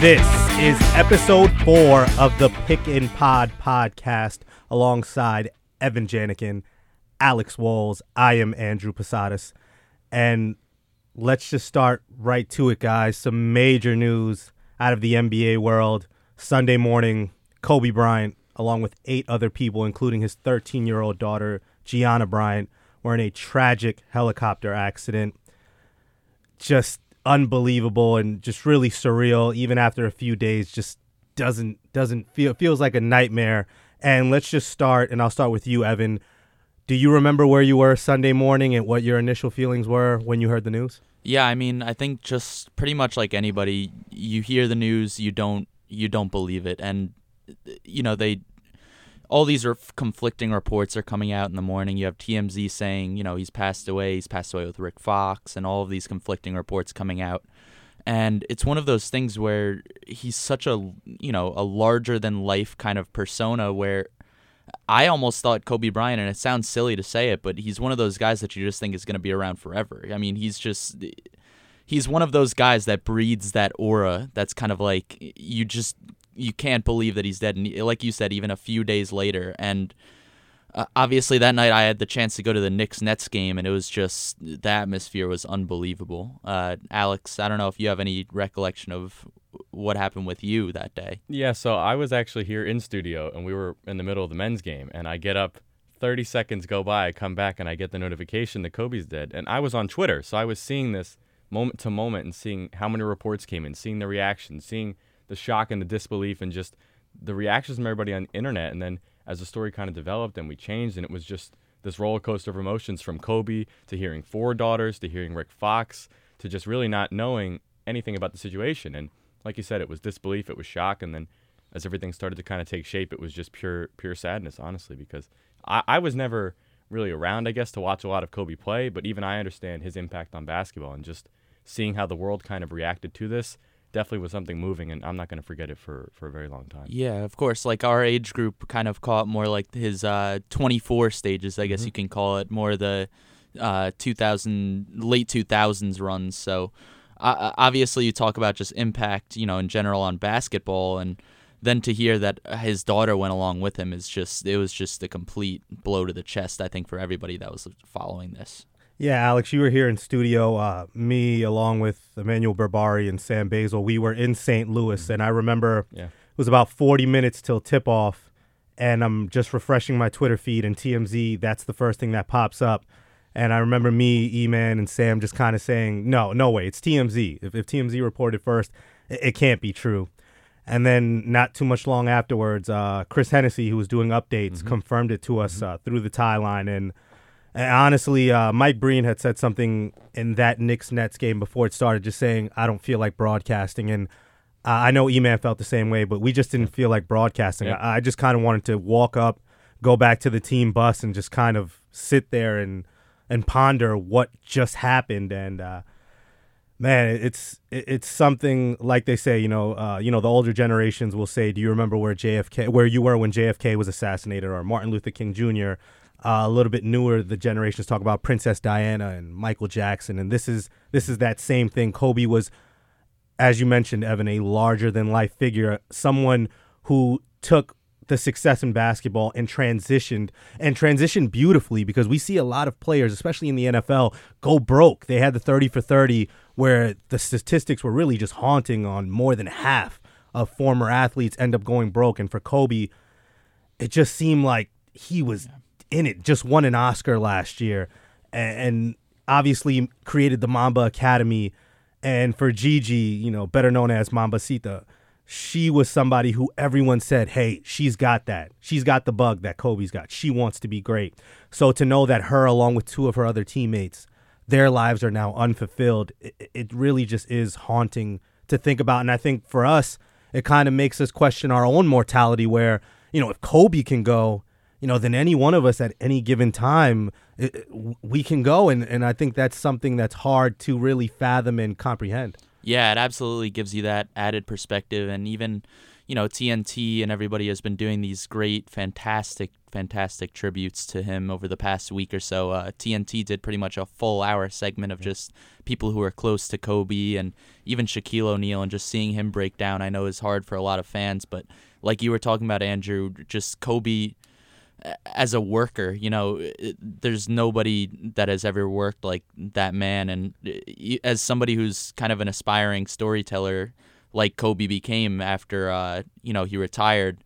This is episode four of the Pick and Pod podcast alongside Evan Janikin, Alex Walls. I am Andrew Posadas. And let's just start right to it, guys. Some major news out of the NBA world. Sunday morning, Kobe Bryant, along with eight other people, including his 13 year old daughter, Gianna Bryant, were in a tragic helicopter accident. Just unbelievable and just really surreal even after a few days just doesn't doesn't feel feels like a nightmare. And let's just start and I'll start with you Evan. Do you remember where you were Sunday morning and what your initial feelings were when you heard the news? Yeah, I mean, I think just pretty much like anybody, you hear the news, you don't you don't believe it, and you know they all these are conflicting reports are coming out in the morning. You have TMZ saying, you know, he's passed away, he's passed away with Rick Fox, and all of these conflicting reports coming out. And it's one of those things where he's such a, you know, a larger than life kind of persona where I almost thought Kobe Bryant, and it sounds silly to say it, but he's one of those guys that you just think is going to be around forever. I mean, he's just, he's one of those guys that breeds that aura that's kind of like, you just, you can't believe that he's dead. And like you said, even a few days later. And uh, obviously that night I had the chance to go to the Knicks Nets game, and it was just, the atmosphere was unbelievable. Uh, Alex, I don't know if you have any recollection of what happened with you that day. Yeah, so I was actually here in studio and we were in the middle of the men's game and I get up 30 seconds go by, I come back and I get the notification that Kobe's dead. And I was on Twitter, so I was seeing this moment to moment and seeing how many reports came in, seeing the reaction, seeing the shock and the disbelief and just the reactions from everybody on the internet. And then as the story kind of developed and we changed and it was just this roller coaster of emotions from Kobe to hearing four daughters to hearing Rick Fox to just really not knowing anything about the situation. And like you said, it was disbelief, it was shock, and then as everything started to kind of take shape, it was just pure pure sadness, honestly, because I, I was never really around, I guess, to watch a lot of Kobe play, but even I understand his impact on basketball and just seeing how the world kind of reacted to this definitely was something moving and I'm not going to forget it for, for a very long time. Yeah, of course. Like our age group kind of caught more like his uh, 24 stages, I guess Mhm. you can call it, more the uh, 2000, late 2000s runs. So uh, obviously you talk about just impact, you know, in general on basketball. And then to hear that his daughter went along with him is just, it was just a complete blow to the chest, I think, for everybody that was following this. Yeah, Alex, you were here in studio. Uh, me, along with Emmanuel Berbari and Sam Basil, we were in St. Louis, and I remember Yeah. it was about 40 minutes till tip off, and I'm just refreshing my Twitter feed, and TMZ, that's the first thing that pops up. And I remember me, E-Man, and Sam just kind of saying, no, no way, it's TMZ. If, if TMZ reported first, it, it can't be true. And then not too much long afterwards, uh, Chris Hennessy, who was doing updates, confirmed it to us uh, through the tie line. And, and honestly, uh, Mike Breen had said something in that Knicks Nets game before it started, just saying, I don't feel like broadcasting. And uh, I know E-Man felt the same way, but we just didn't feel like broadcasting. Yeah. I, I just kind of wanted to walk up, go back to the team bus, and just kind of sit there and and ponder what just happened. And uh, man, it's it's something like they say, you know, uh, you know, the older generations will say, "Do you remember where JFK, where you were when JFK was assassinated, or Martin Luther King Jr." Uh, a little bit newer, the generations talk about Princess Diana and Michael Jackson, and this is this is that same thing. Kobe was as you mentioned, Evan, a larger than life figure, someone who took the success in basketball and transitioned and transitioned beautifully because we see a lot of players, especially in the NFL, go broke. They had the 30 for 30 where the statistics were really just haunting on more than half of former athletes end up going broke. And for Kobe, it just seemed like he was in it. Just won an Oscar last year, and, obviously created the Mamba Academy. And for Gigi, you know, better known as Mambacita, she was somebody who everyone said, "Hey, she's got that. She's got the bug that Kobe's got. She wants to be great." So to know that her, along with two of her other teammates, their lives are now unfulfilled, it, it really just is haunting to think about. And I think for us, it kind of makes us question our own mortality. Where you know, if Kobe can go, you know, than any one of us at any given time, it, we can go. And and I think that's something that's hard to really fathom and comprehend. Yeah, it absolutely gives you that added perspective, and even, you know, TNT and everybody has been doing these great, fantastic, fantastic tributes to him over the past week or so. Uh, TNT did pretty much a full hour segment of just people who are close to Kobe and even Shaquille O'Neal, and just seeing him break down. I know is hard for a lot of fans, but like you were talking about, Andrew, just Kobe as a worker, you know, there's nobody that has ever worked like that man. And as somebody who's kind of an aspiring storyteller, like Kobe became after uh, you know he retired.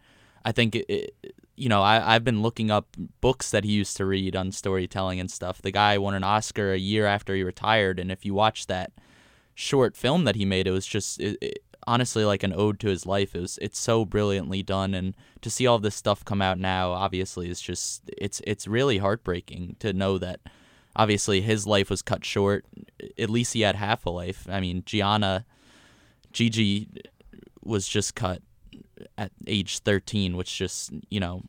I think it, you know I I've been looking up books that he used to read on storytelling and stuff. The guy won an Oscar a year after he retired, and if you watch that short film that he made, it was just honestly like an ode to his life. It was it's so brilliantly done, and to see all this stuff come out now, obviously, is just it's it's really heartbreaking to know that. Obviously, his life was cut short. At least he had half a life. I mean, Gianna Gigi was just cut at age 13, which just, you know,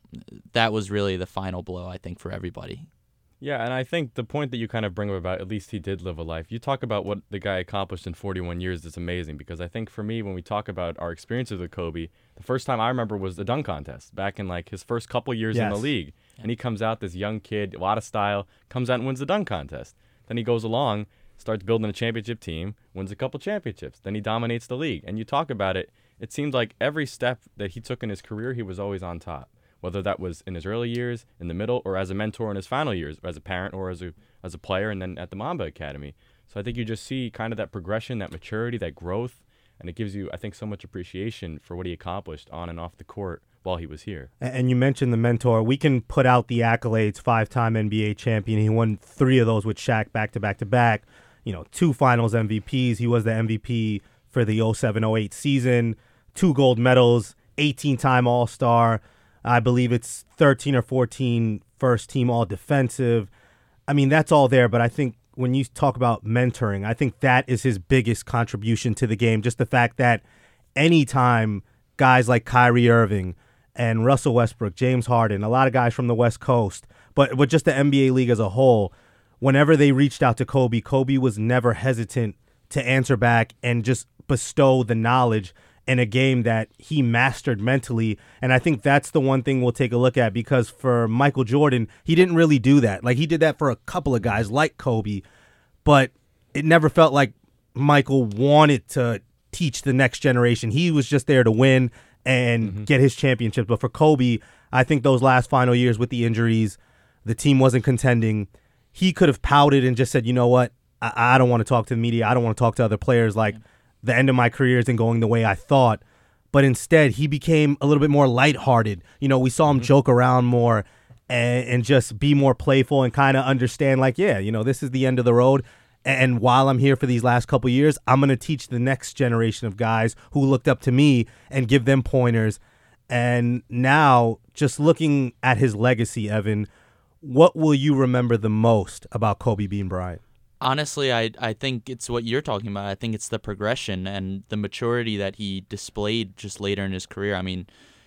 that was really the final blow, I think, for everybody. Yeah, and I think the point that you kind of bring up about at least he did live a life. You talk about what the guy accomplished in 41 years is amazing because I think for me, when we talk about our experiences with Kobe, the first time I remember was the dunk contest back in like his first couple years yes. in the league. And he comes out, this young kid, a lot of style, comes out and wins the dunk contest. Then he goes along starts building a championship team, wins a couple championships, then he dominates the league. And you talk about it, it seems like every step that he took in his career, he was always on top. Whether that was in his early years, in the middle, or as a mentor in his final years, as a parent or as a as a player, and then at the Mamba Academy. So I think you just see kind of that progression, that maturity, that growth, and it gives you, I think, so much appreciation for what he accomplished on and off the court while he was here. And you mentioned the mentor. We can put out the accolades five time NBA champion. He won three of those with Shaq back to back to back you know, two finals MVPs. He was the MVP for the 07-08 season, two gold medals, 18-time All-Star. I believe it's 13 or 14 first team all defensive. I mean, that's all there, but I think when you talk about mentoring, I think that is his biggest contribution to the game. Just the fact that anytime guys like Kyrie Irving and Russell Westbrook, James Harden, a lot of guys from the West Coast, but but just the NBA league as a whole, whenever they reached out to Kobe, Kobe was never hesitant to answer back and just bestow the knowledge in a game that he mastered mentally. And I think that's the one thing we'll take a look at because for Michael Jordan, he didn't really do that. Like he did that for a couple of guys like Kobe, but it never felt like Michael wanted to teach the next generation. He was just there to win and mm-hmm. get his championship. But for Kobe, I think those last final years with the injuries, the team wasn't contending he could have pouted and just said, you know what, I, I don't want to talk to the media. I don't want to talk to other players. Like the end of my career isn't going the way I thought. But instead, he became a little bit more lighthearted. You know, we saw him mm-hmm. joke around more and, and just be more playful and kind of understand, like, yeah, you know, this is the end of the road. And while I'm here for these last couple years, I'm going to teach the next generation of guys who looked up to me and give them pointers. And now, just looking at his legacy, Evan, what will you remember the most about Kobe Bean Bryant? Honestly, I I think it's what you're talking about. I think it's the progression and the maturity that he displayed just later in his career. I mean,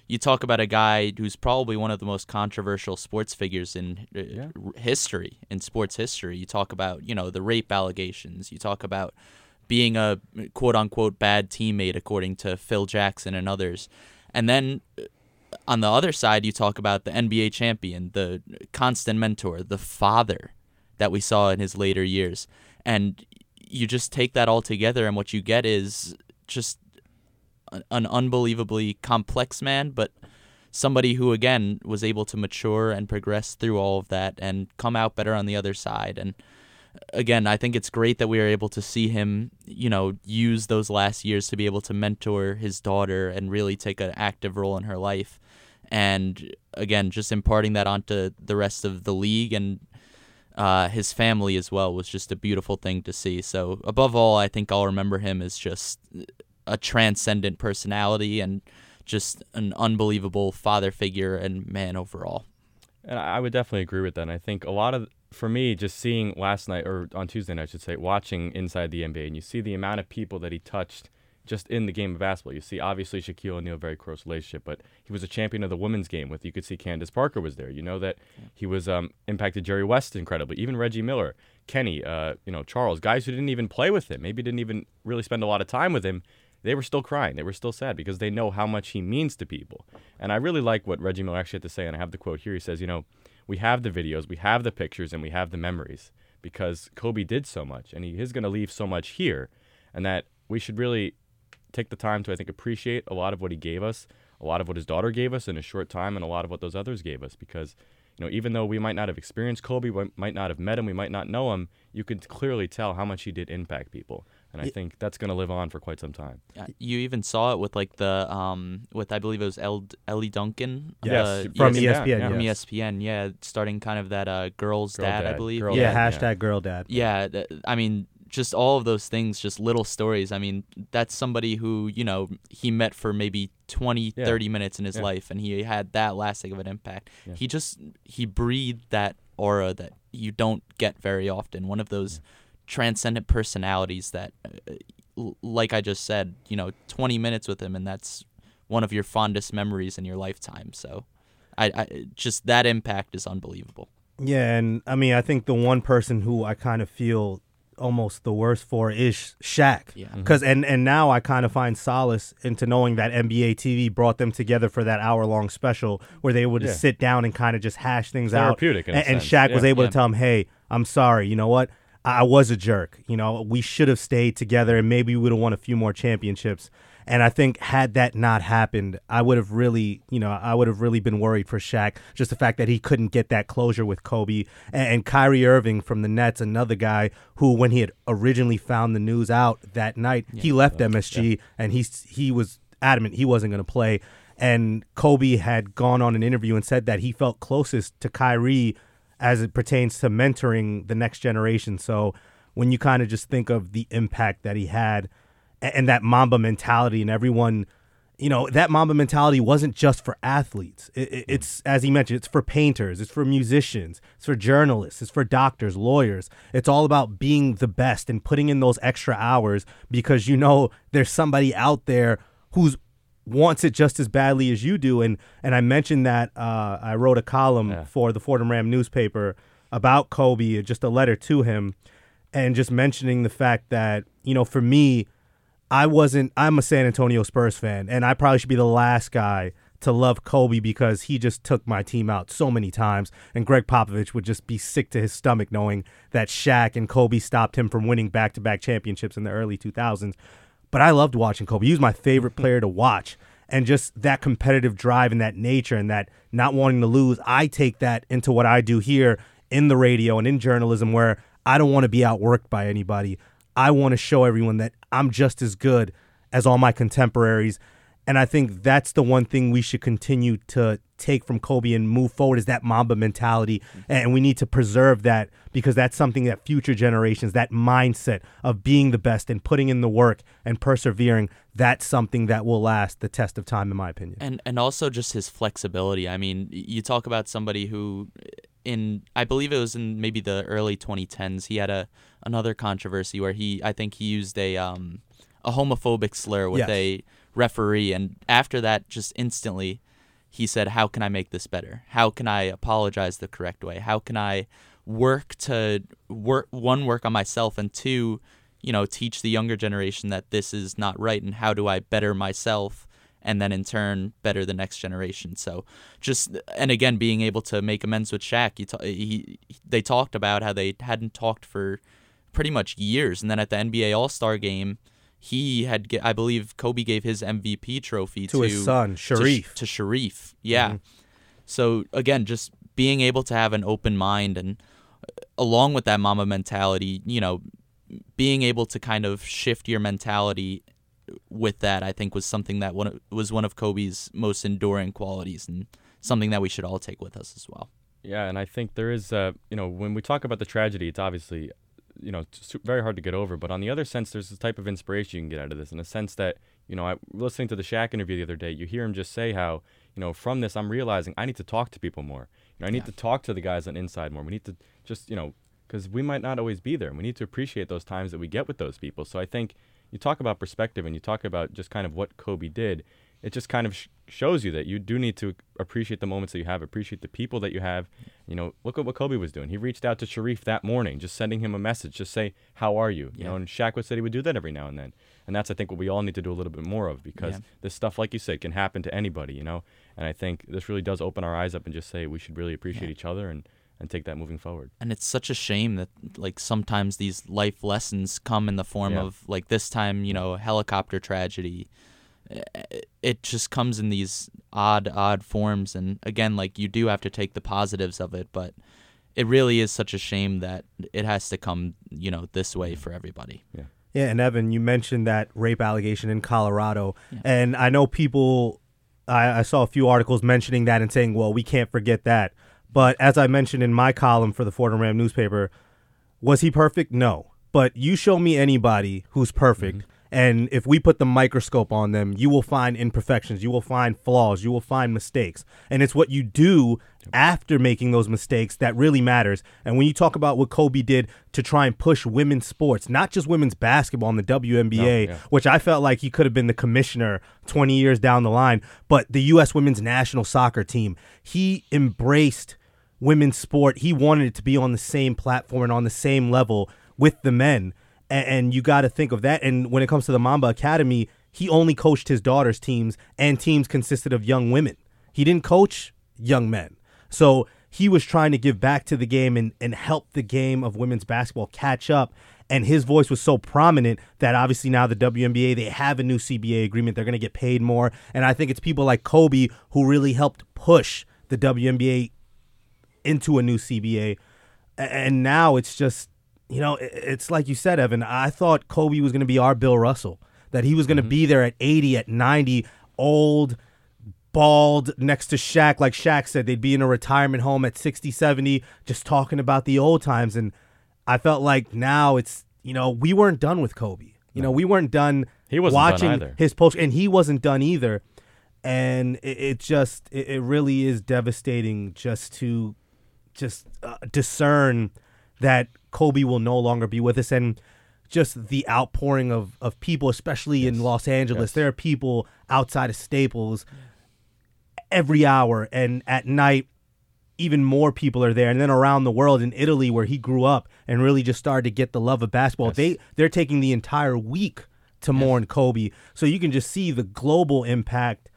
you talk about a guy who's probably one of the most controversial sports figures in uh, yeah. history, in sports history. You talk about, you know, the rape allegations. You talk about being a quote unquote bad teammate, according to Phil Jackson and others. And then uh, on the other side, you talk about the NBA champion, the constant mentor, the father that we saw in his later years. And you just take that all together, and what you get is just an unbelievably complex man, but somebody who, again, was able to mature and progress through all of that and come out better on the other side. And again, I think it's great that we are able to see him, you know, use those last years to be able to mentor his daughter and really take an active role in her life. And again, just imparting that onto the rest of the league and uh, his family as well was just a beautiful thing to see. So, above all, I think I'll remember him as just a transcendent personality and just an unbelievable father figure and man overall. And I would definitely agree with that. And I think a lot of for me, just seeing last night or on Tuesday night, I should say, watching inside the NBA, and you see the amount of people that he touched just in the game of basketball. You see, obviously Shaquille O'Neal, very close relationship, but he was a champion of the women's game. With you could see Candace Parker was there. You know that he was um, impacted Jerry West incredibly, even Reggie Miller, Kenny, uh, you know Charles, guys who didn't even play with him, maybe didn't even really spend a lot of time with him. they were still crying. They were still sad because they know how much he means to people. And I really like what Reggie Miller actually had to say, and I have the quote here. He says, you know, we have the videos, we have the pictures, and we have the memories because Kobe did so much, and he is going to leave so much here, and that we should really take the time to, I think, appreciate a lot of what he gave us, a lot of what his daughter gave us in a short time, and a lot of what those others gave us because you know, even though we might not have experienced Kobe, we might not have met him, we might not know him, you could clearly tell how much he did impact people. And I Yeah. think that's going to live on for quite some time. You even saw it with like the um with I believe it was El- Ellie Duncan. Yes, uh, from Yes, ESPN. yeah, from E yes. ESPN. Yeah, starting kind of that uh girl's Girl dad, I believe. girl yeah, dad, hashtag girl dad. Yeah, th- I mean, just all of those things, just little stories. I mean, that's somebody who, you know, he met for maybe 20, Yeah. 30 minutes in his Yeah. life and he had that lasting of an impact. Yeah. He just, he breathed that aura that you don't get very often. One of those transcendent personalities that, uh, like I just said, you know, 20 minutes with him and that's one of your fondest memories in your lifetime. So I, I just that impact is unbelievable. Yeah, and I mean, I think the one person who I kind of feel almost the worst for is Shaq. Yeah. Mm-hmm. Because and and now I kind of find solace into knowing that NBA TV brought them together for that hour long special where they would Yeah. sit down and kind of just hash things out. Therapeutic in a and, and sense, Shaq was able Yeah. to tell him, "Hey, I'm sorry. You know what? I, I was a jerk. You know, we should have stayed together, and maybe we would have won a few more championships." And I think had that not happened, I would have really, you know, I would have really been worried for Shaq. Just the fact that he couldn't get that closure with Kobe and, and Kyrie Irving from the Nets, another guy who, when he had originally found the news out that night, he left MSG and he he was adamant he wasn't going to play. And Kobe had gone on an interview and said that he felt closest to Kyrie as it pertains to mentoring the next generation. So when you kind of just think of the impact that he had and that Mamba mentality and everyone, you know, that Mamba mentality wasn't just for athletes. It, it- it's, as he mentioned, it's for painters, it's for musicians, it's for journalists, it's for doctors, lawyers. It's all about being the best and putting in those extra hours because you know there's somebody out there who's wants it just as badly as you do. And and I mentioned that uh, I wrote a column Yeah. for the Fordham Ram newspaper about Kobe, just a letter to him, and just mentioning the fact that you know for me, I wasn't. I'm a San Antonio Spurs fan, and I probably should be the last guy to love Kobe because he just took my team out so many times, and Gregg Popovich would just be sick to his stomach knowing that Shaq and Kobe stopped him from winning back-to-back championships in the early 2000s. But I loved watching Kobe. He was my favorite mm-hmm. player to watch, and just that competitive drive and that nature and that not wanting to lose. I take that into what I do here in the radio and in journalism, where I don't want to be outworked by anybody. I want to show everyone that I'm just as good as all my contemporaries. And I think that's the one thing we should continue to take from Kobe and move forward is that Mamba mentality. And we need to preserve that because that's something that future generations, that mindset of being the best and putting in the work and persevering, that's something that will last the test of time, in my opinion. and and also just his flexibility. I mean, you talk about somebody who, in I believe it was in maybe the early 2010s, he had a another controversy where he I think he used a um a homophobic slur with Yes. a referee, and after that, just instantly, he said, "How can I make this better? How can I apologize the correct way? How can I work to work one work on myself and two You know, teach the younger generation that this is not right, and how do I better myself and then in turn better the next generation. So just and again being able to make amends with Shaq. You ta- he they talked about how they hadn't talked for pretty much years, and then at the NBA All Star game, he had I believe Kobe gave his MVP trophy To to, his son, to Shareef. To, Shareef, yeah. Mm-hmm. So again, just being able to have an open mind and uh, along with that Mamba mentality, you know, being able to kind of shift your mentality with that, I think was something that one was one of Kobe's most enduring qualities and something that we should all take with us as well. Yeah, and I think there is, uh, you know, when we talk about the tragedy, it's obviously, you know, it's very hard to get over. But on the other sense, there's this type of inspiration you can get out of this, in a sense that, you know, I listening to the Shaq interview the other day, you hear him just say how, you know, from this, I'm realizing I need to talk to people more. You know, I need to talk to the guys on inside more. We need to just, you know, because we might not always be there. We need to appreciate those times that we get with those people. So I think you talk about perspective and you talk about just kind of what Kobe did. it just kind of sh- shows you that you do need to appreciate the moments that you have, appreciate the people that you have. You know, look at what Kobe was doing. He reached out to Shareef that morning, just sending him a message, just say, "How are you?" You Yeah. know, and Shaq would said he would do that every now and then, and that's I think what we all need to do a little bit more of because Yeah. this stuff, like you said, can happen to anybody. You know, and I think this really does open our eyes up and just say we should really appreciate Yeah. each other and and take that moving forward. and it's such a shame that like sometimes these life lessons come in the form of like this time you know helicopter tragedy it just comes in these odd odd forms and again like you do have to take the positives of it but it really is such a shame that it has to come you know this way for everybody Yeah, yeah and Evan, you mentioned that rape allegation in Colorado, Yeah. and I know people. I, I saw a few articles mentioning that and saying, "Well, we can't forget that." But as I mentioned in my column for the Fordham Ram newspaper, was he perfect? No. But you show me anybody who's perfect, mm-hmm. And if we put the microscope on them, you will find imperfections, you will find flaws, you will find mistakes. And it's what you do after making those mistakes that really matters. And when you talk about what Kobe did to try and push women's sports, not just women's basketball in the WNBA, yeah. which I felt like he could have been the commissioner 20 years down the line, but the U.S. women's national soccer team, he embraced women's sport. He wanted it to be on the same platform and on the same level with the men. A- And, you got to think of that. And when it comes to the Mamba Academy, he only coached his daughter's teams, and teams consisted of young women. He didn't coach young men. So he was trying to give back to the game and, and help the game of women's basketball catch up. And his voice was so prominent that obviously now the WNBA, they have a new CBA agreement. They're going to get paid more. And I think it's people like Kobe who really helped push the WNBA into a new CBA. And now it's just, you know, it's like you said, Evan. I thought Kobe was going to be our Bill Russell, that he was going to be there at 80, at 90, old, bald, next to Shaq. Like Shaq said, they'd be in a retirement home at 60, 70, just talking about the old times. And I felt like now it's, you know, we weren't done with Kobe. You know, we weren't done He wasn't watching his post, and he wasn't done either. And it, it just, it, it really is devastating just to just uh, discern that Kobe will no longer be with us and just the outpouring of, of people, especially in Los Angeles. Yes. There are people outside of Staples every hour, and at night, even more people are there. And then around the world in Italy, where he grew up and really just started to get the love of basketball, Yes. they they're taking the entire week to mourn Kobe. So you can just see the global impact.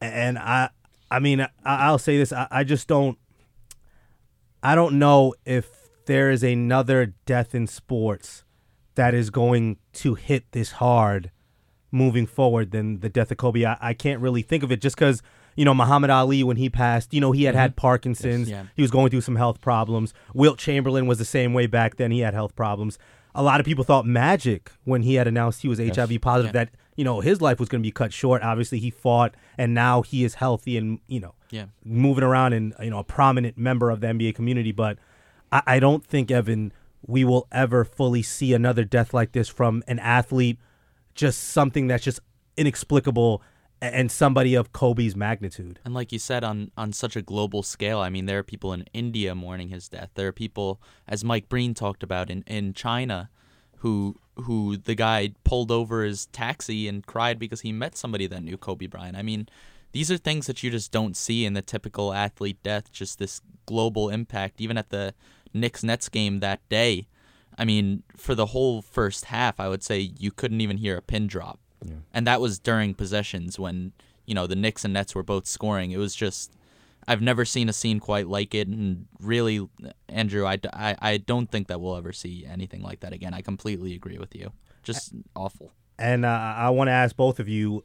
And I, I mean, I, I'll say this: I, I just don't. I don't know if there is another death in sports that is going to hit this hard moving forward than the death of Kobe. I, I can't really think of it just because, you know, Muhammad Ali, when he passed, you know, he had had mm-hmm. Parkinson's. Yeah. He was going through some health problems. Wilt Chamberlain was the same way back then. He had health problems. A lot of people thought Magic, when he had announced he was HIV positive, Yeah. that, you know, his life was going to be cut short. Obviously, he fought, and now he is healthy and, you know, yeah moving around and you know a prominent member of the NBA community. But I, I don't think Evan we will ever fully see another death like this from an athlete. Just something that's just inexplicable and somebody of Kobe's magnitude. And like you said, on on such a global scale, I mean, there are people in India mourning his death. There are people, as Mike Breen talked about, in, in China, who who the guy pulled over his taxi and cried because he met somebody that knew Kobe Bryant. I mean, these are things that you just don't see in the typical athlete death. Just this global impact, even at the Knicks Nets game that day. I mean, for the whole first half, I would say you couldn't even hear a pin drop and that was during possessions when you know the Knicks and Nets were both scoring. It was just I've never seen a scene quite like it, and really, Andrew, I, I, I don't think that we'll ever see anything like that again. I completely agree with you. Just awful. And uh, I want to ask both of you,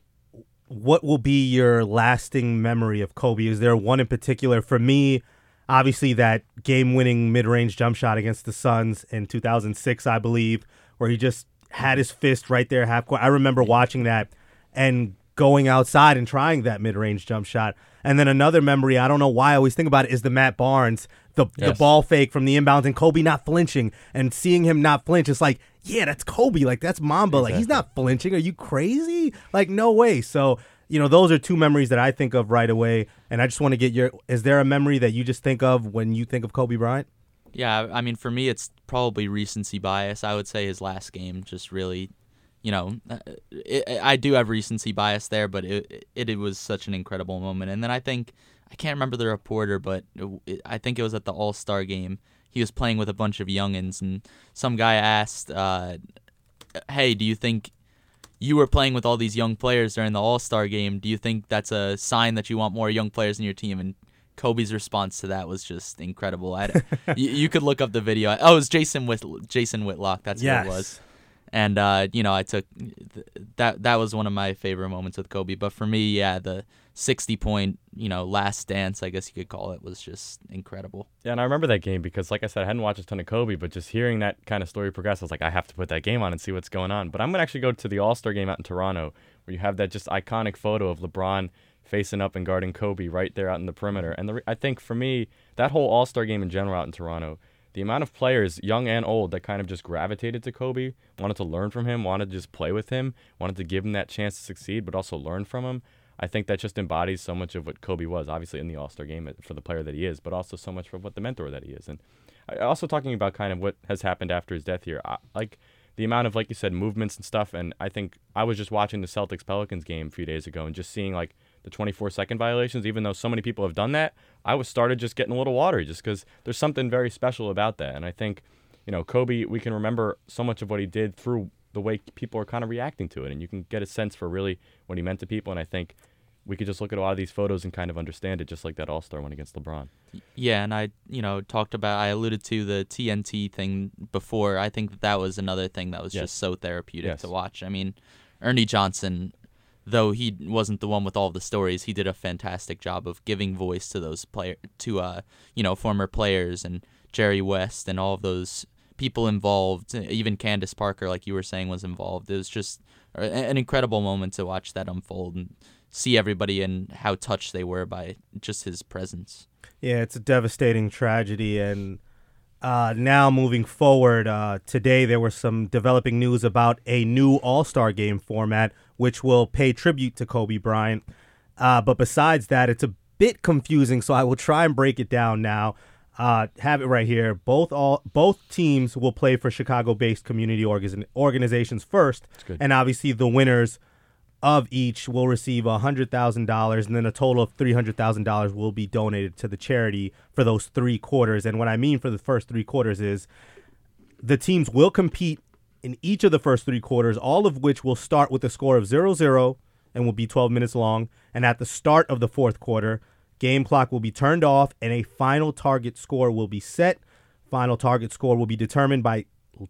what will be your lasting memory of Kobe? Is there one in particular? For me, obviously that game-winning mid-range jump shot against the Suns in 2006, I believe, where he just had his fist right there half court. I remember watching that and going outside and trying that mid-range jump shot. And then another memory, I don't know why I always think about it, is the Matt Barnes, the the ball fake from the inbounds and Kobe not flinching and seeing him not flinch. It's like, yeah, that's Kobe. Like that's Mamba. Like he's not flinching. Are you crazy? Like no way. So you know, those are two memories that I think of right away. And I just want to get your. Is there a memory that you just think of when you think of Kobe Bryant? Yeah, I mean, for me, it's probably recency bias. I would say his last game just really you know, uh, it, I do have recency bias there, but it, it, it was such an incredible moment. And then I think I can't remember the reporter, but it, I think it was at the All Star game. He was playing with a bunch of youngins, and some guy asked, uh, "Hey, do you think you were playing with all these young players during the All Star game? Do you think that's a sign that you want more young players in your team?" And Kobe's response to that was just incredible. you, you, could look up the video. Oh, it was Jason with Jason Whitlock. That's yes. who it was and uh, you know I took th- that that was one of my favorite moments with Kobe. But for me, yeah, the 60 point you know last dance, I guess you could call it, was just incredible. Yeah, and I remember that game because, like I said, I hadn't watched a ton of Kobe, but just hearing that kind of story progress, I was like, I have to put that game on and see what's going on. But I'm gonna actually go to the All Star game out in Toronto, where you have that just iconic photo of LeBron facing up and guarding Kobe right there out in the perimeter. And the, I think for me, that whole All Star game in general out in Toronto the amount of players, young and old, that kind of just gravitated to Kobe, wanted to learn from him, wanted to just play with him, wanted to give him that chance to succeed, but also learn from him. I think that just embodies so much of what Kobe was, obviously in the All Star game uh, for the player that he is, but also so much for what the mentor that he is. And also talking about kind of what has happened after his death here, I, like the amount of like you said movements and stuff. And I think I was just watching the Celtics Pelicans game a few days ago and just seeing like the 24 second violations, even though so many people have done that, I was started just getting a little watery just because there's something very special about that. And I think, you know, Kobe, we can remember so much of what he did through the way people are kind of reacting to it. And you can get a sense for really what he meant to people. And I think we could just look at a lot of these photos and kind of understand it, just like that All Star one against LeBron. Yeah, and I, you know, talked about, I alluded to the TNT thing before. I think that that was another thing that was yes. just so therapeutic yes. to watch. I mean, Ernie Johnson though he wasn't the one with all the stories, he did a fantastic job of giving voice to those player to uh you know former players and Jerry West and all of those people involved. Even Candace Parker, like you were saying, was involved. It was just an incredible moment to watch that unfold and see everybody and how touched they were by just his presence. Yeah, it's a devastating tragedy and. Uh, now moving forward, uh, today there was some developing news about a new All Star Game format which will pay tribute to Kobe Bryant. Uh, but besides that, it's a bit confusing, so I will try and break it down now. Uh, have it right here. Both all both teams will play for Chicago-based community orga- organizations first, and obviously the winners of each will receive hundred thousand dollars, and then a total of three hundred thousand dollars will be donated to the charity for those three quarters. And what I mean for the first three quarters is the teams will compete in each of the first three quarters, all of which will start with a score of 0 0 and will be 12 minutes long. And at the start of the fourth quarter, game clock will be turned off and a final target score will be set. Final target score will be determined by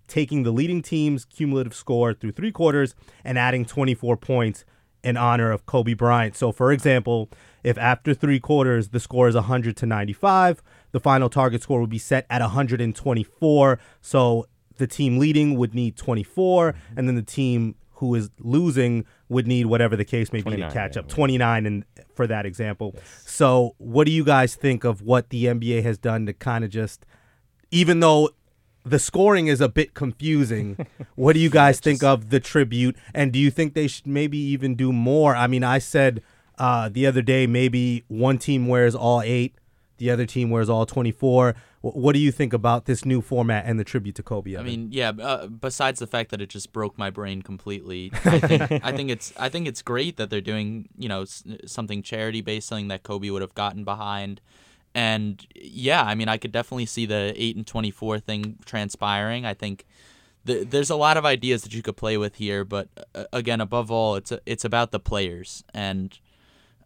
taking the leading team's cumulative score through three quarters and adding 24 points in honor of Kobe Bryant. So, for example, if after three quarters the score is 100 to 95, the final target score will be set at 124. So, the team leading would need 24, mm-hmm. and then the team who is losing would need whatever the case may be to catch yeah, up. 29 and for that example. Yes. So, what do you guys think of what the NBA has done to kind of just even though the scoring is a bit confusing, what do you guys think of the tribute and do you think they should maybe even do more? I mean, I said uh, the other day maybe one team wears all 8, the other team wears all 24. What do you think about this new format and the tribute to Kobe? I mean, yeah. Uh, besides the fact that it just broke my brain completely, I think, I think it's I think it's great that they're doing you know something charity based, something that Kobe would have gotten behind. And yeah, I mean, I could definitely see the eight and twenty four thing transpiring. I think the, there's a lot of ideas that you could play with here, but uh, again, above all, it's a, it's about the players and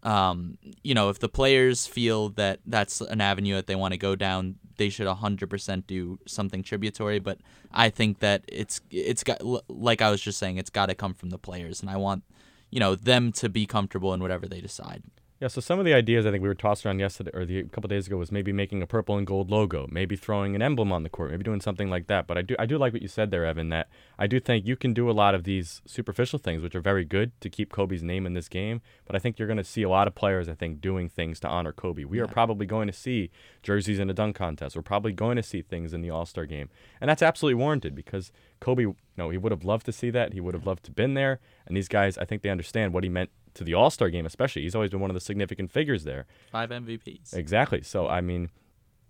um, you know, if the players feel that that's an avenue that they want to go down, they should 100% do something tributary. But I think that it's it's got like I was just saying, it's got to come from the players, and I want you know them to be comfortable in whatever they decide. Yeah, so some of the ideas I think we were tossed around yesterday or the, a couple days ago was maybe making a purple and gold logo, maybe throwing an emblem on the court, maybe doing something like that. But I do I do like what you said there, Evan. That I do think you can do a lot of these superficial things, which are very good to keep Kobe's name in this game. But I think you're going to see a lot of players, I think, doing things to honor Kobe. We yeah. are probably going to see jerseys in a dunk contest. We're probably going to see things in the All Star game, and that's absolutely warranted because Kobe, you know, he would have loved to see that. He would have loved to been there. And these guys, I think they understand what he meant to the All Star game, especially. He's always been one of the significant figures there. Five MVPs. Exactly. So I mean,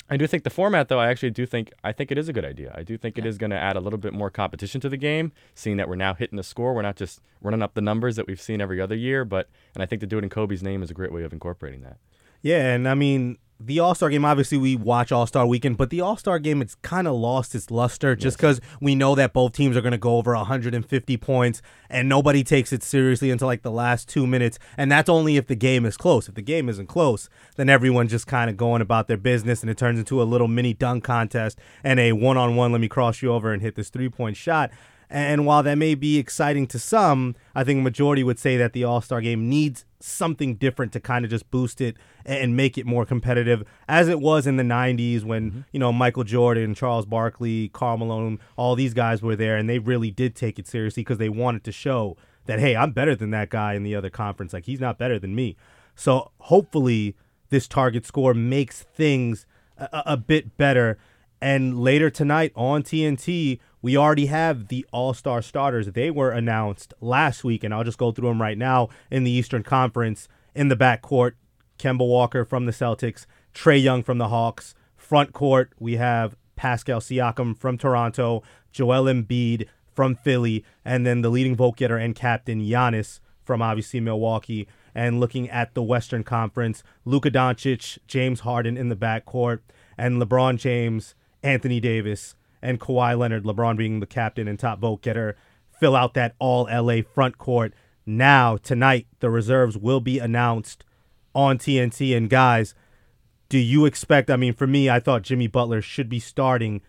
I do think the format, though, I actually do think I think it is a good idea. I do think it is going to add a little bit more competition to the game, seeing that we're now hitting the score. We're not just running up the numbers that we've seen every other year, but and I think to do it in Kobe's name is a great way of incorporating that. Yeah, and I mean the All Star game. Obviously, we watch All Star Weekend, but the All Star game it's kind of lost its luster just because we know that both teams are going to go over 150 points, and nobody takes it seriously until like the last two minutes, and that's only if the game is close. If the game isn't close, then everyone just kind of going about their business, and it turns into a little mini dunk contest and a one on one. Let me cross you over and hit this three point shot. And while that may be exciting to some, I think the majority would say that the All Star game needs something different to kind of just boost it and make it more competitive, as it was in the '90s when mm-hmm. you know Michael Jordan, Charles Barkley, Karl Malone, all these guys were there, and they really did take it seriously because they wanted to show that hey, I'm better than that guy in the other conference. Like he's not better than me. So hopefully, this target score makes things a, a bit better. And later tonight on TNT, we already have the All Star starters. They were announced last week, and I'll just go through them right now in the Eastern Conference. In the backcourt, Kemba Walker from the Celtics, Trae Young from the Hawks. Front court, we have Pascal Siakam from Toronto, Joel Embiid from Philly, and then the leading vote getter and captain Giannis from obviously Milwaukee. And looking at the Western Conference, Luka Doncic, James Harden in the backcourt, and LeBron James, Anthony Davis, and Kawhi Leonard, LeBron being the captain and top vote getter, fill out that all LA front court. Now, tonight, the reserves will be announced on TNT. And guys, do you expect? I mean, for me, I thought Jimmy Butler should be starting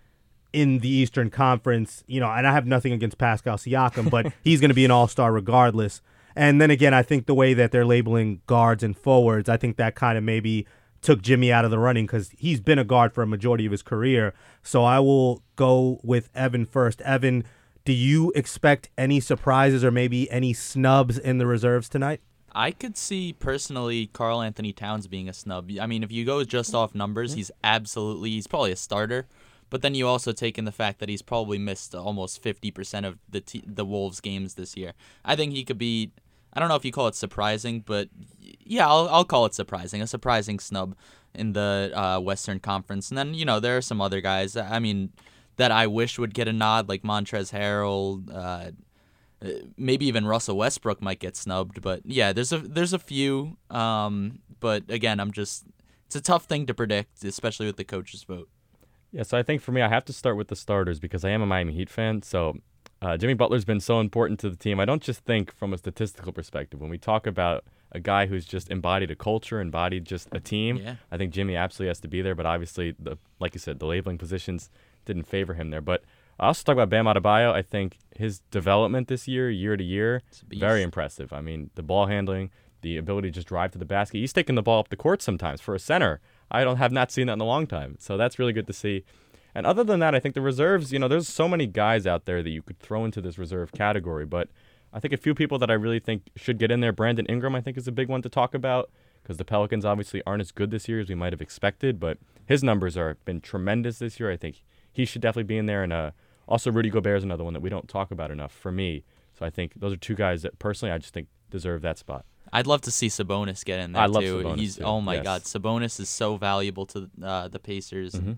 in the Eastern Conference. You know, and I have nothing against Pascal Siakam, but he's going to be an all star regardless. And then again, I think the way that they're labeling guards and forwards, I think that kind of maybe took Jimmy out of the running because he's been a guard for a majority of his career. So I will go with Evan first. Evan, do you expect any surprises or maybe any snubs in the reserves tonight? I could see personally Karl-Anthony Towns being a snub. I mean, if you go just off numbers, mm-hmm. he's absolutely he's probably a starter. But then you also take in the fact that he's probably missed almost 50% of the t- the Wolves games this year. I think he could be I don't know if you call it surprising, but yeah, I'll, I'll call it surprising. A surprising snub in the uh, Western Conference. And then, you know, there are some other guys, I mean, that I wish would get a nod, like Montrezl Harrell. Uh, uh, maybe even Russell Westbrook might get snubbed. But yeah, there's a there's a few. Um, but again, I'm just it's a tough thing to predict, especially with the coaches vote. Yeah, so I think for me, I have to start with the starters because I am a Miami Heat fan. So uh, Jimmy Butler's been so important to the team. I don't just think from a statistical perspective. When we talk about a guy who's just embodied a culture, embodied just a team, yeah. I think Jimmy absolutely has to be there. But obviously, the like you said, the labeling positions didn't favor him there. But I also talk about Bam Adebayo. I think his development this year, year to year, very impressive. I mean, the ball handling, the ability to just drive to the basket. He's taking the ball up the court sometimes for a center. I don't have not seen that in a long time. So that's really good to see. And other than that, I think the reserves, you know, there's so many guys out there that you could throw into this reserve category. But I think a few people that I really think should get in there. Brandon Ingram, I think, is a big one to talk about because the Pelicans obviously aren't as good this year as we might have expected. But his numbers are been tremendous this year. I think he should definitely be in there. And uh, also Rudy Gobert is another one that we don't talk about enough for me. So I think those are two guys that personally I just think deserve that spot. I'd love to see Sabonis get in there I too. Sabonis He's too. oh my yes. god, Sabonis is so valuable to uh, the Pacers. Mm-hmm.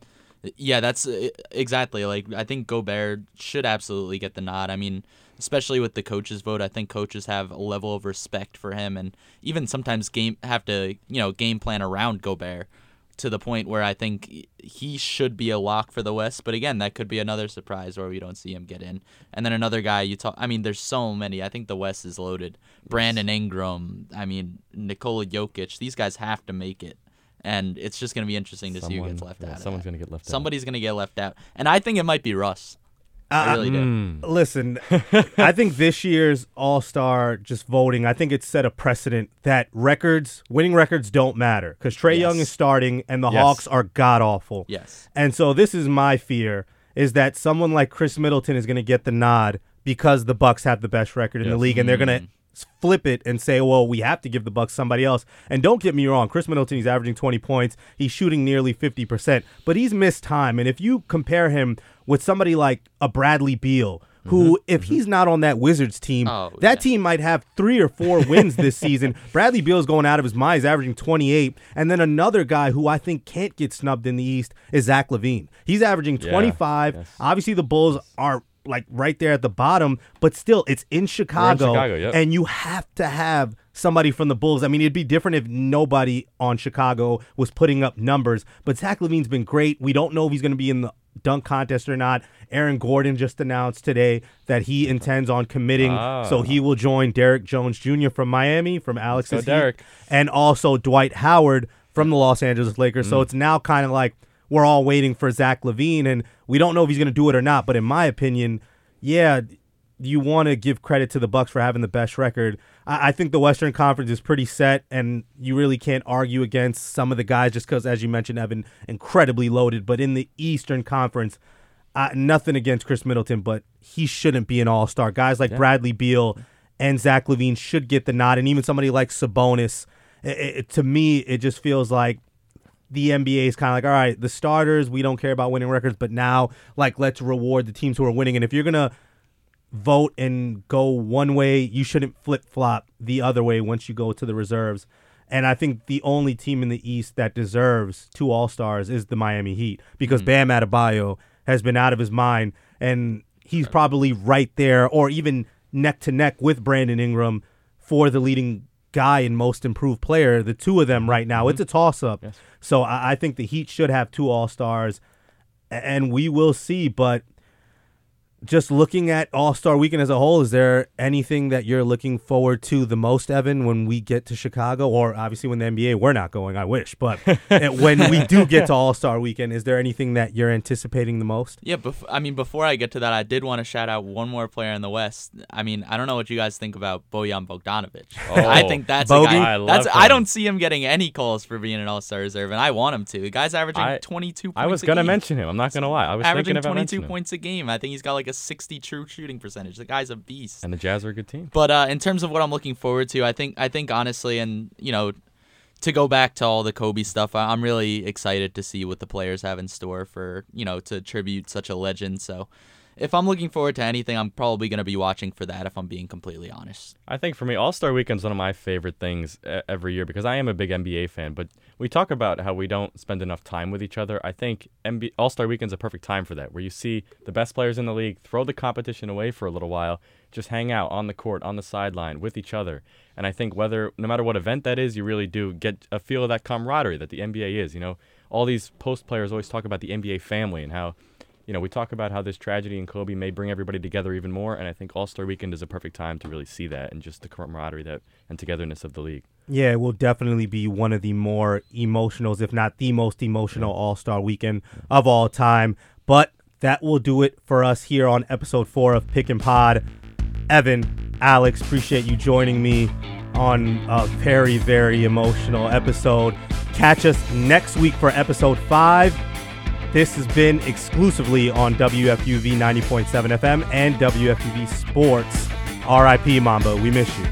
Yeah, that's uh, exactly like I think Gobert should absolutely get the nod. I mean, especially with the coaches vote, I think coaches have a level of respect for him, and even sometimes game have to you know game plan around Gobert to the point where I think he should be a lock for the West. But again, that could be another surprise where we don't see him get in. And then another guy you talk. I mean, there's so many. I think the West is loaded. Brandon Ingram. I mean, Nikola Jokic. These guys have to make it and it's just going to be interesting to Someone, see who gets left yeah, out. Someone's going to get left out. Somebody's going to get left out, and I think it might be Russ. I uh, really do. Mm. mm. Listen, I think this year's All Star just voting, I think it's set a precedent that records, winning records don't matter because Trae Yes. Young is starting and the Yes. Hawks are god awful. Yes. And so this is my fear is that someone like Khris Middleton is going to get the nod because the Bucks have the best record in the league and they're going to mm. Flip it and say, "Well, we have to give the Bucks somebody else." And don't get me wrong, Khris Middleton he's averaging 20 points. He's shooting nearly 50%, but he's missed time. And if you compare him with somebody like a Bradley Beal, mm-hmm. who, if mm-hmm. he's not on that Wizards team, Oh, that yeah. team might have three or four wins this season. Bradley Beal's going out of his mind. He's averaging 28. And then another guy who I think can't get snubbed in the East is Zach LaVine. He's averaging Yeah, 25. yes. Obviously, the Bulls are like right there at the bottom, but still, it's in Chicago. Chicago, yep. And you have to have somebody from the Bulls. I mean, it'd be different if nobody on Chicago was putting up numbers, but Zach LaVine's been great. We don't know if he's going to be in the dunk contest or not. Aaron Gordon just announced today that he intends on committing, so Ah. he will join Derrick Jones Jr. from Miami, from Alex's go Heat, Derek. and also Dwight Howard from the Los Angeles Lakers. Mm. So it's now kind of like we're all waiting for Zach LaVine, and we don't know if he's going to do it or not. But in my opinion, yeah, you want to give credit to the Bucks for having the best record. I, I think the Western Conference is pretty set, and you really can't argue against some of the guys just because, as you mentioned, Evan, incredibly loaded. But in the Eastern Conference, uh, nothing against Khris Middleton, but he shouldn't be an All Star. Guys like Bradley Beal and Zach LaVine should get the nod, and even somebody like Sabonis. i i to me, it just feels like the NBA is kind of like, all right, the starters, we don't care about winning records, but now, like, let's reward the teams who are winning. And if you're gonna vote and go one way, you shouldn't flip flop the other way once you go to the reserves. And I think the only team in the East that deserves two All Stars is the Miami Heat because mm. Bam Adebayo has been out of his mind, and he's probably right there, or even neck to neck with Brandon Ingram for the leading guy and most improved player. The two of them right now, it's mm-hmm. a toss up. So I, I think the Heat should have two All Stars, and we will see. But just looking at All Star Weekend as a whole, is there anything that you're looking forward to the most, Evan, when we get to Chicago, or obviously when the NBA we're not going? I wish, but when we do get to All Star Weekend, is there anything that you're anticipating the most? Yeah, bef- I mean, before I get to that, I did want to shout out one more player in the West. I mean, I don't know what you guys think about Bojan Bogdanovic. Oh. I Oh, think that's Bogey? a guy. I love that's I don't see him getting any calls for being an All Star reserve, and I want him to. The guy's averaging I- 22. Points I was gonna game. mention him. I'm not gonna lie. I was averaging thinking about 22 mentioning points a game. I think he's got like a 60 true shooting percentage. The guy's a beast. And the Jazz are a good team. But uh, in terms of what I'm looking forward to, I think I think honestly, and you know, to go back to all the Kobe stuff, I- I'm really excited to see what the players have in store for you know to tribute such a legend. So, if I'm looking forward to anything, I'm probably going to be watching for that. If I'm being completely honest. I think for me, All Star Weekend's one of my favorite things every year because I am a big NBA fan. But we talk about how we don't spend enough time with each other. I think All Star Weekend's a perfect time for that, where you see the best players in the league throw the competition away for a little while, just hang out on the court, on the sideline with each other. And I think whether, no matter what event that is, you really do get a feel of that camaraderie that the NBA is. You know, all these post players always talk about the NBA family and how you know, we talk about how this tragedy in Kobe may bring everybody together even more, and I think All Star Weekend is a perfect time to really see that and just the camaraderie that and togetherness of the league. Yeah, it will definitely be one of the more emotionals, if not the most emotional All Star weekend of all time. But that will do it for us here on episode four of Pick and Pod. Evan, Alex, appreciate you joining me on a very, very emotional episode. Catch us next week for episode five. This has been exclusively on WFUV 90.7 FM and WFUV Sports. RIP Mamba, we miss you.